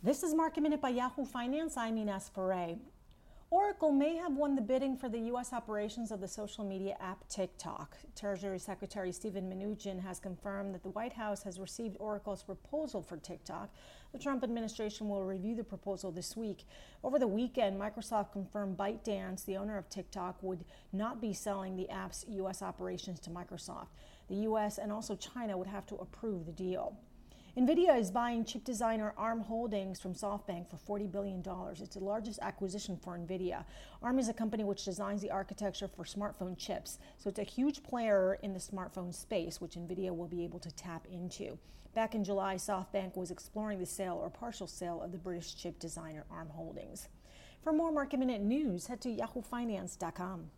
This is Market Minute by Yahoo Finance. I'm Ines Ferre. Oracle may have won the bidding for the U.S. operations of the social media app TikTok. Treasury Secretary Steven Mnuchin has confirmed that the White House has received Oracle's proposal for TikTok. The Trump administration will review the proposal this week. Over the weekend, Microsoft confirmed ByteDance, the owner of TikTok, would not be selling the app's U.S. operations to Microsoft. The U.S. and also China would have to approve the deal. NVIDIA is buying chip designer ARM Holdings from SoftBank for $40 billion. It's the largest acquisition for NVIDIA. ARM is a company which designs the architecture for smartphone chips, so it's a huge player in the smartphone space, which NVIDIA will be able to tap into. Back in July, SoftBank was exploring the sale or partial sale of the British chip designer ARM Holdings. For more market minute news, head to yahoofinance.com.